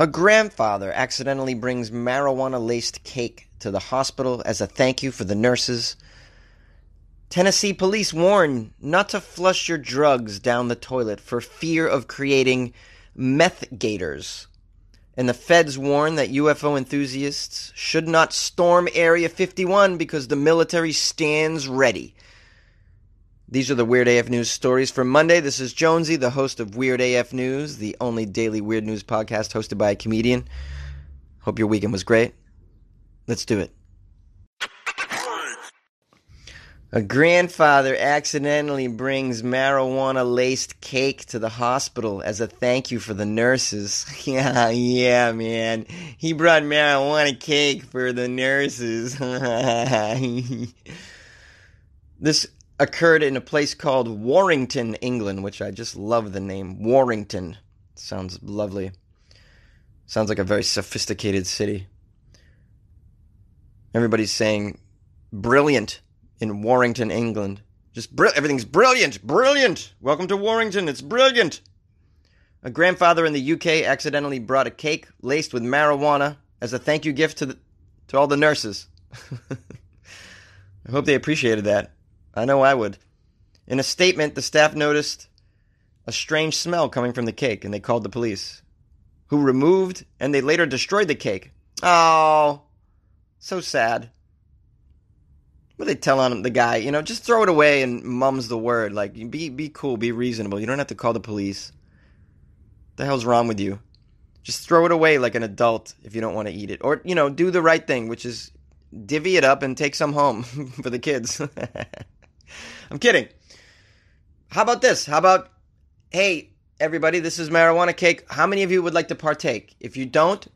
A grandfather accidentally brings marijuana laced cake to the hospital as a thank you for the nurses. Tennessee police warn not to flush your drugs down the toilet for fear of creating meth gators. And the feds warn that UFO enthusiasts should not storm Area 51 because the military stands ready. These are the Weird AF News stories for Monday. This is Jonesy, the host of Weird AF News, the only daily weird news podcast hosted by a comedian. Hope your weekend was great. Let's do it. A grandfather accidentally brings marijuana laced cake to the hospital as a thank you for the nurses. yeah, yeah, man. He brought marijuana cake for the nurses. this occurred in a place called Warrington, England, which I just love the name. Warrington. Sounds lovely. Sounds like a very sophisticated city. Everybody's saying brilliant in Warrington, England. Just br- everything's brilliant, brilliant. Welcome to Warrington. It's brilliant. A grandfather in the UK accidentally brought a cake laced with marijuana as a thank you gift to the, to all the nurses. I hope they appreciated that. I know I would. In a statement, the staff noticed a strange smell coming from the cake and they called the police, who removed and they later destroyed the cake. Oh, so sad. What they tell on the guy, you know, just throw it away and mum's the word. Like, be be cool, be reasonable. You don't have to call the police. The hell's wrong with you? Just throw it away like an adult if you don't want to eat it, or you know, do the right thing, which is divvy it up and take some home for the kids. I'm kidding. How about this? How about, hey, everybody, this is marijuana cake. How many of you would like to partake? If you don't,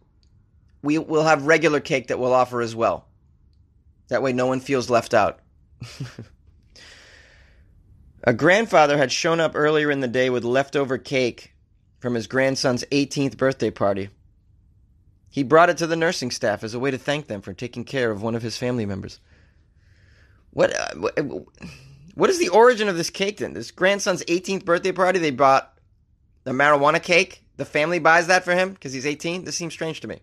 we will have regular cake that we'll offer as well. That way, no one feels left out. A grandfather had shown up earlier in the day with leftover cake from his grandson's 18th birthday party. He brought it to the nursing staff as a way to thank them for taking care of one of his family members. What, uh, what is the origin of this cake then? This grandson's 18th birthday party, they bought the marijuana cake. The family buys that for him because he's 18. This seems strange to me.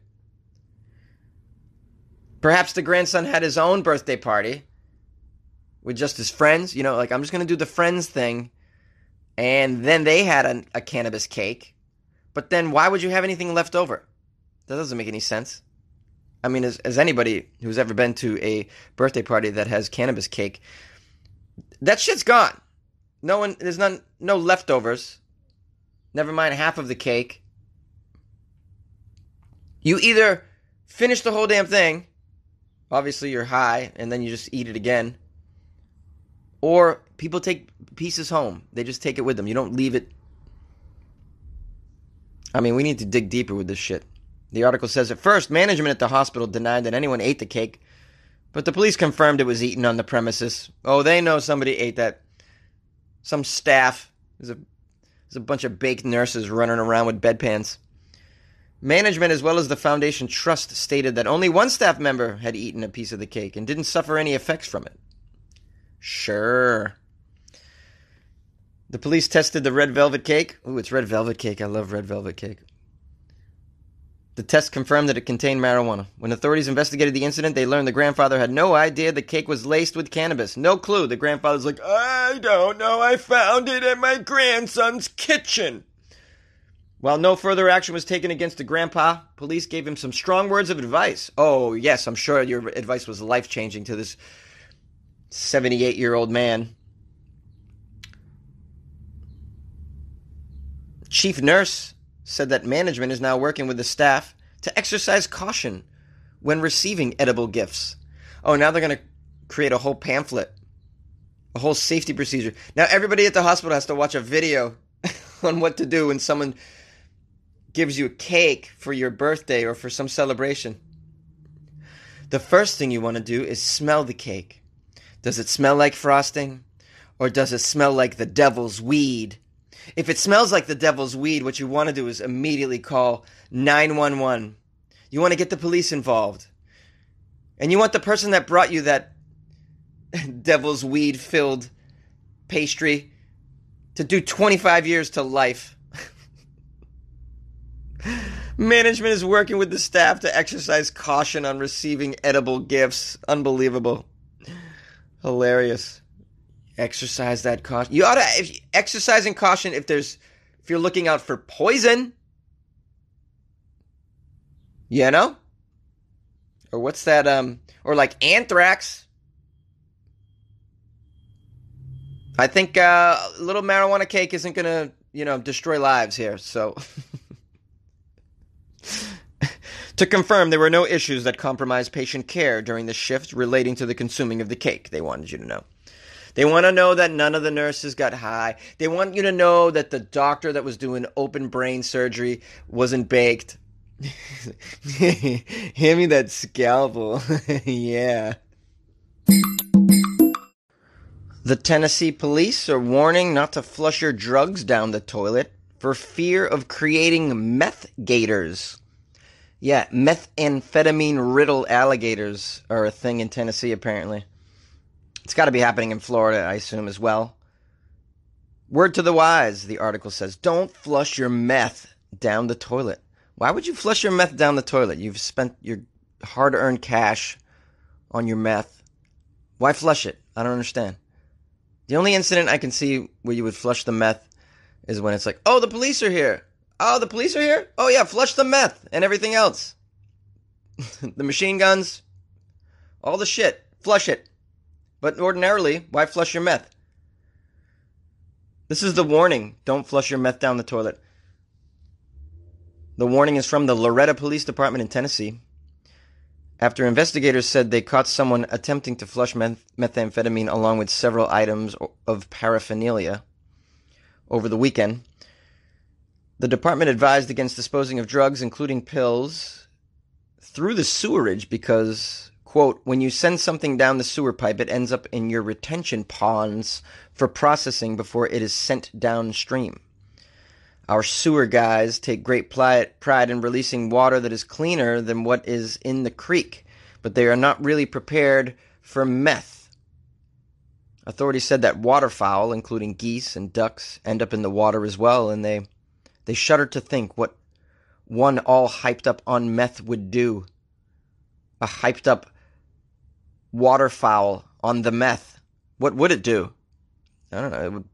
Perhaps the grandson had his own birthday party with just his friends. You know, like I'm just going to do the friends thing. And then they had a cannabis cake. But then why would you have anything left over? That doesn't make any sense. I mean, as, as anybody who's ever been to a birthday party that has cannabis cake, that shit's gone. No one, there's none, no leftovers. Never mind half of the cake. You either finish the whole damn thing, obviously you're high, and then you just eat it again, or people take pieces home. They just take it with them. You don't leave it. I mean, we need to dig deeper with this shit. The article says at first, management at the hospital denied that anyone ate the cake, but the police confirmed it was eaten on the premises. Oh, they know somebody ate that. Some staff. There's a, there's a bunch of baked nurses running around with bedpans. Management, as well as the Foundation Trust, stated that only one staff member had eaten a piece of the cake and didn't suffer any effects from it. Sure. The police tested the red velvet cake. Ooh, it's red velvet cake. I love red velvet cake. The test confirmed that it contained marijuana. When authorities investigated the incident, they learned the grandfather had no idea the cake was laced with cannabis. No clue. The grandfather's like, I don't know. I found it in my grandson's kitchen. While no further action was taken against the grandpa, police gave him some strong words of advice. Oh, yes, I'm sure your advice was life changing to this 78 year old man. Chief nurse said that management is now working with the staff to exercise caution when receiving edible gifts. Oh, now they're going to create a whole pamphlet, a whole safety procedure. Now everybody at the hospital has to watch a video on what to do when someone gives you a cake for your birthday or for some celebration. The first thing you want to do is smell the cake. Does it smell like frosting? Or does it smell like the devil's weed? If it smells like the devil's weed, what you want to do is immediately call 911. You want to get the police involved. And you want the person that brought you that devil's weed filled pastry to do 25 years to life. Management is working with the staff to exercise caution on receiving edible gifts. Unbelievable. Hilarious. Exercise that caution. You ought to if, exercising caution if there's if you're looking out for poison. You know? Or what's that um or like anthrax. I think uh, a little marijuana cake isn't to, you know, destroy lives here. So To confirm, there were no issues that compromised patient care during the shift relating to the consuming of the cake, they wanted you to know. They want to know that none of the nurses got high. They want you to know that the doctor that was doing open brain surgery wasn't baked. Hand me that scalpel. yeah. The Tennessee police are warning not to flush your drugs down the toilet for fear of creating meth gators. Yeah, methamphetamine riddle alligators are a thing in Tennessee, apparently. It's got to be happening in Florida, I assume, as well. Word to the wise, the article says don't flush your meth down the toilet. Why would you flush your meth down the toilet? You've spent your hard earned cash on your meth. Why flush it? I don't understand. The only incident I can see where you would flush the meth is when it's like, oh, the police are here. Oh, the police are here? Oh, yeah, flush the meth and everything else. the machine guns, all the shit. Flush it. But ordinarily, why flush your meth? This is the warning. Don't flush your meth down the toilet. The warning is from the Loretto Police Department in Tennessee. After investigators said they caught someone attempting to flush meth- methamphetamine along with several items of paraphernalia over the weekend, the department advised against disposing of drugs, including pills, through the sewerage because, quote, when you send something down the sewer pipe, it ends up in your retention ponds for processing before it is sent downstream. Our sewer guys take great pride in releasing water that is cleaner than what is in the creek, but they are not really prepared for meth. Authorities said that waterfowl, including geese and ducks, end up in the water as well, and they they shudder to think what one all hyped up on meth would do. A hyped up waterfowl on the meth. What would it do? I don't know. It would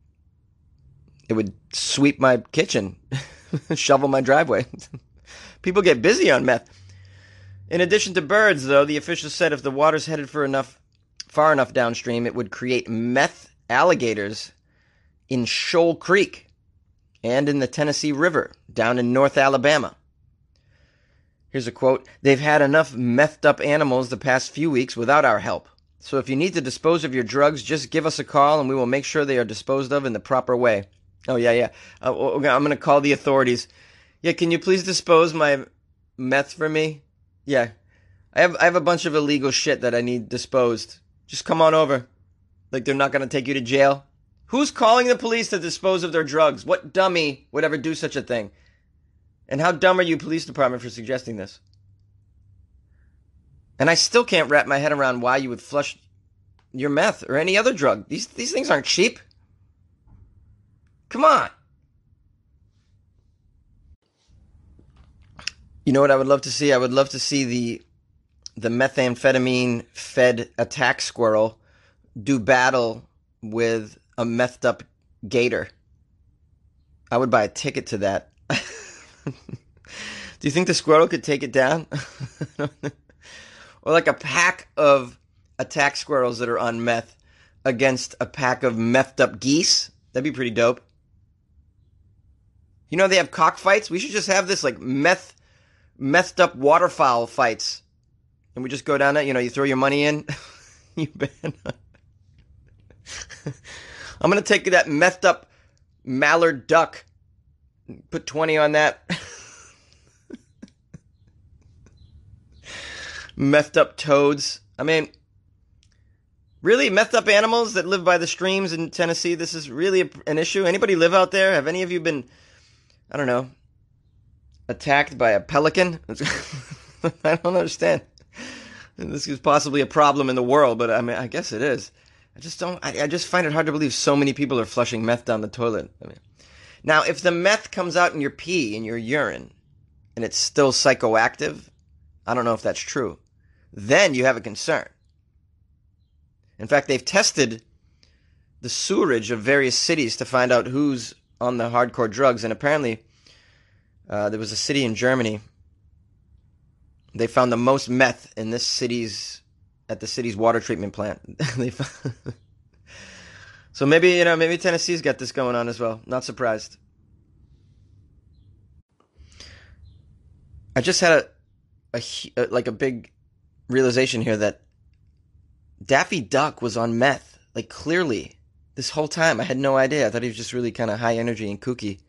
it would sweep my kitchen, shovel my driveway. People get busy on meth. In addition to birds, though, the officials said if the water's headed for enough far enough downstream, it would create meth alligators in Shoal Creek and in the Tennessee River down in North Alabama. Here's a quote They've had enough methed up animals the past few weeks without our help. So if you need to dispose of your drugs, just give us a call and we will make sure they are disposed of in the proper way. Oh, yeah, yeah. Uh, I'm going to call the authorities. Yeah, can you please dispose my meth for me? Yeah. I have I have a bunch of illegal shit that I need disposed. Just come on over. Like they're not going to take you to jail. Who's calling the police to dispose of their drugs? What dummy would ever do such a thing? And how dumb are you, police department, for suggesting this? And I still can't wrap my head around why you would flush your meth or any other drug. These these things aren't cheap. Come on. You know what I would love to see? I would love to see the the methamphetamine fed attack squirrel do battle with a methed up gator. I would buy a ticket to that. Do you think the squirrel could take it down? or like a pack of attack squirrels that are on meth against a pack of methed up geese? That'd be pretty dope. You know they have cockfights? We should just have this like meth methed up waterfowl fights. And we just go down that. you know, you throw your money in. you bet. I'm gonna take that methed up mallard duck. Put twenty on that. methed up toads. I mean, really, methed up animals that live by the streams in Tennessee. This is really a, an issue. Anybody live out there? Have any of you been, I don't know, attacked by a pelican? I don't understand. This is possibly a problem in the world, but I mean, I guess it is. I just don't. I, I, just find it hard to believe so many people are flushing meth down the toilet. I mean, now if the meth comes out in your pee in your urine, and it's still psychoactive, I don't know if that's true. Then you have a concern. In fact, they've tested the sewerage of various cities to find out who's on the hardcore drugs, and apparently uh, there was a city in Germany. They found the most meth in this city's at the city's water treatment plant. they found so maybe you know maybe Tennessee's got this going on as well. Not surprised. I just had a, a, like a big realization here that Daffy Duck was on meth. Like clearly, this whole time I had no idea. I thought he was just really kind of high energy and kooky.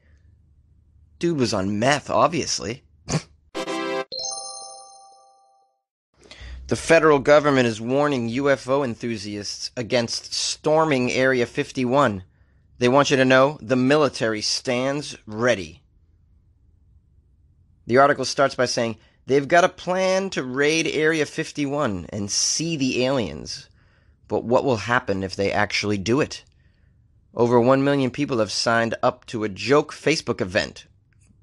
Dude was on meth, obviously. The federal government is warning UFO enthusiasts against storming Area 51. They want you to know the military stands ready. The article starts by saying they've got a plan to raid Area 51 and see the aliens. But what will happen if they actually do it? Over 1 million people have signed up to a joke Facebook event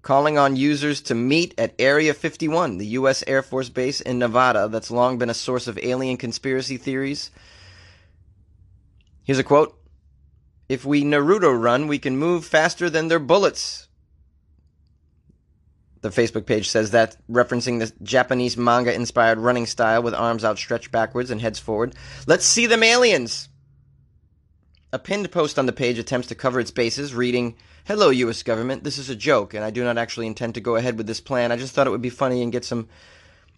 calling on users to meet at Area 51, the U.S. Air Force Base in Nevada that's long been a source of alien conspiracy theories. Here's a quote If we Naruto run, we can move faster than their bullets. The Facebook page says that, referencing the Japanese manga inspired running style with arms outstretched backwards and heads forward. Let's see them aliens! A pinned post on the page attempts to cover its bases, reading, Hello, U.S. government. This is a joke, and I do not actually intend to go ahead with this plan. I just thought it would be funny and get some,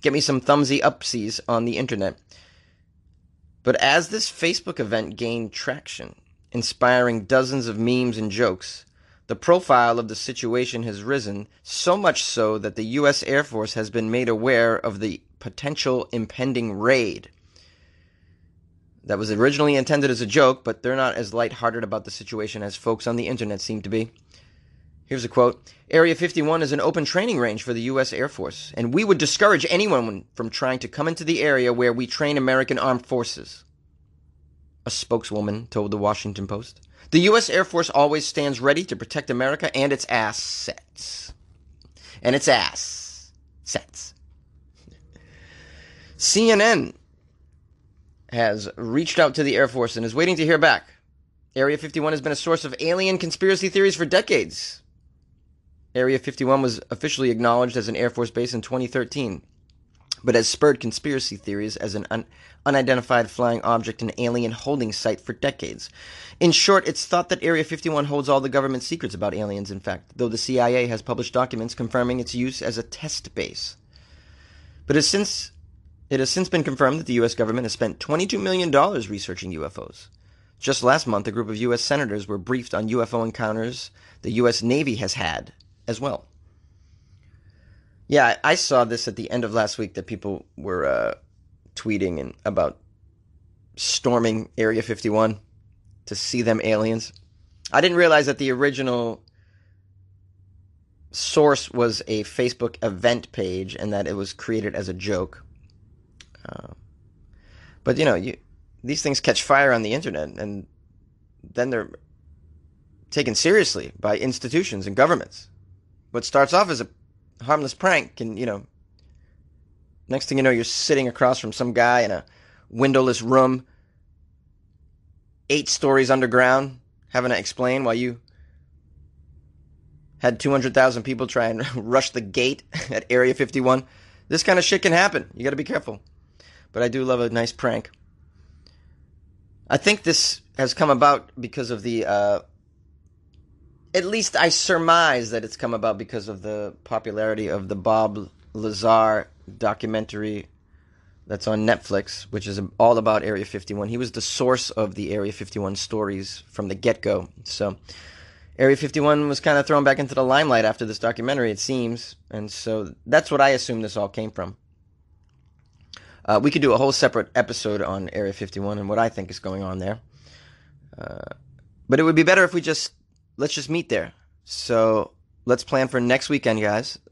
get me some thumbsy upsies on the internet. But as this Facebook event gained traction, inspiring dozens of memes and jokes, the profile of the situation has risen, so much so that the U.S. Air Force has been made aware of the potential impending raid that was originally intended as a joke, but they're not as lighthearted about the situation as folks on the internet seem to be. Here's a quote Area 51 is an open training range for the U.S. Air Force, and we would discourage anyone from trying to come into the area where we train American armed forces. A spokeswoman told the Washington Post. The U.S. Air Force always stands ready to protect America and its assets. And its assets. CNN has reached out to the Air Force and is waiting to hear back. Area 51 has been a source of alien conspiracy theories for decades. Area 51 was officially acknowledged as an Air Force base in 2013, but has spurred conspiracy theories as an un- unidentified flying object and alien holding site for decades. In short, it's thought that Area 51 holds all the government secrets about aliens, in fact, though the CIA has published documents confirming its use as a test base. But has since it has since been confirmed that the U.S. government has spent $22 million researching UFOs. Just last month, a group of U.S. senators were briefed on UFO encounters the U.S. Navy has had as well. Yeah, I saw this at the end of last week that people were uh, tweeting and about storming Area 51 to see them aliens. I didn't realize that the original source was a Facebook event page and that it was created as a joke. Uh, but you know, you these things catch fire on the internet, and then they're taken seriously by institutions and governments. What starts off as a harmless prank can, you know, next thing you know, you're sitting across from some guy in a windowless room, eight stories underground, having to explain why you had 200,000 people try and rush the gate at Area 51. This kind of shit can happen. You got to be careful but I do love a nice prank. I think this has come about because of the. Uh, at least I surmise that it's come about because of the popularity of the Bob Lazar documentary that's on Netflix, which is all about Area 51. He was the source of the Area 51 stories from the get go. So, Area 51 was kind of thrown back into the limelight after this documentary, it seems. And so that's what I assume this all came from. Uh, we could do a whole separate episode on Area 51 and what I think is going on there. Uh, but it would be better if we just let's just meet there. So let's plan for next weekend, guys.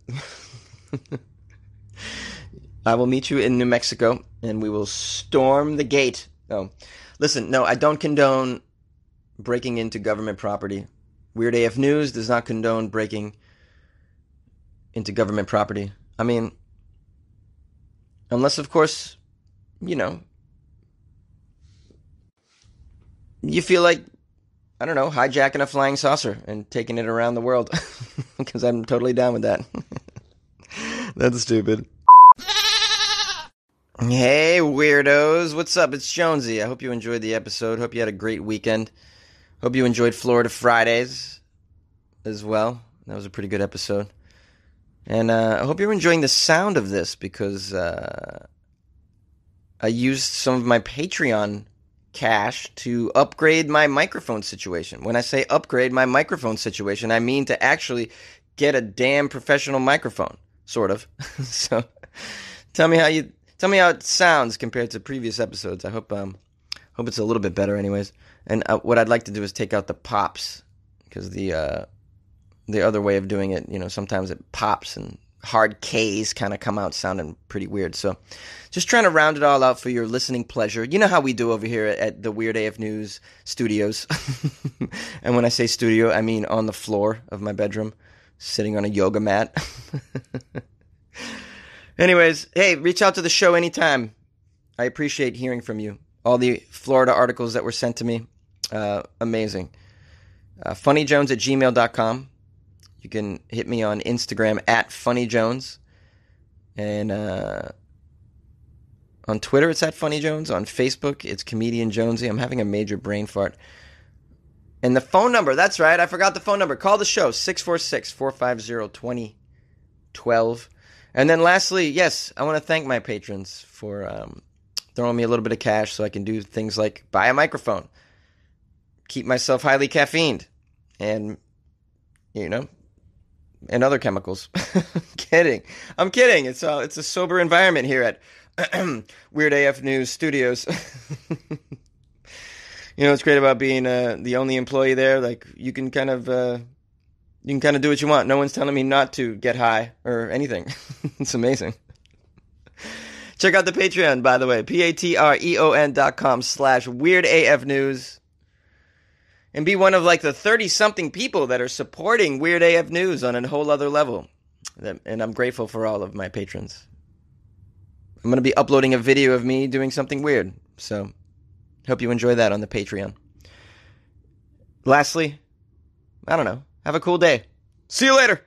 I will meet you in New Mexico, and we will storm the gate. Oh, listen, no, I don't condone breaking into government property. Weird AF News does not condone breaking into government property. I mean, unless, of course, you know, you feel like, I don't know, hijacking a flying saucer and taking it around the world. Because I'm totally down with that. That's stupid. Hey, weirdos. What's up? It's Jonesy. I hope you enjoyed the episode. Hope you had a great weekend. Hope you enjoyed Florida Fridays as well. That was a pretty good episode. And uh, I hope you're enjoying the sound of this because uh, I used some of my Patreon cash to upgrade my microphone situation. When I say upgrade my microphone situation, I mean to actually get a damn professional microphone, sort of. so tell me how you tell me how it sounds compared to previous episodes. I hope um hope it's a little bit better anyways. And uh, what I'd like to do is take out the pops because the uh the other way of doing it, you know, sometimes it pops and hard K's kind of come out sounding pretty weird. So just trying to round it all out for your listening pleasure. You know how we do over here at the Weird AF News studios. and when I say studio, I mean on the floor of my bedroom, sitting on a yoga mat. Anyways, hey, reach out to the show anytime. I appreciate hearing from you. All the Florida articles that were sent to me, uh, amazing. Uh, funnyjones at gmail.com. You can hit me on Instagram at funnyjones. And uh, on Twitter, it's at Funny Jones. On Facebook, it's Comedian Jonesy. I'm having a major brain fart. And the phone number, that's right, I forgot the phone number. Call the show, 646 450 2012. And then lastly, yes, I want to thank my patrons for um, throwing me a little bit of cash so I can do things like buy a microphone, keep myself highly caffeined, and, you know, and other chemicals. kidding. I'm kidding. It's a, it's a sober environment here at Weird AF News Studios. you know what's great about being uh, the only employee there? Like you can kind of uh, you can kind of do what you want. No one's telling me not to get high or anything. it's amazing. Check out the Patreon, by the way, p-a-t-r-e-o-n dot com slash weird AF News. And be one of like the 30 something people that are supporting Weird AF News on a whole other level. And I'm grateful for all of my patrons. I'm going to be uploading a video of me doing something weird. So, hope you enjoy that on the Patreon. Lastly, I don't know. Have a cool day. See you later.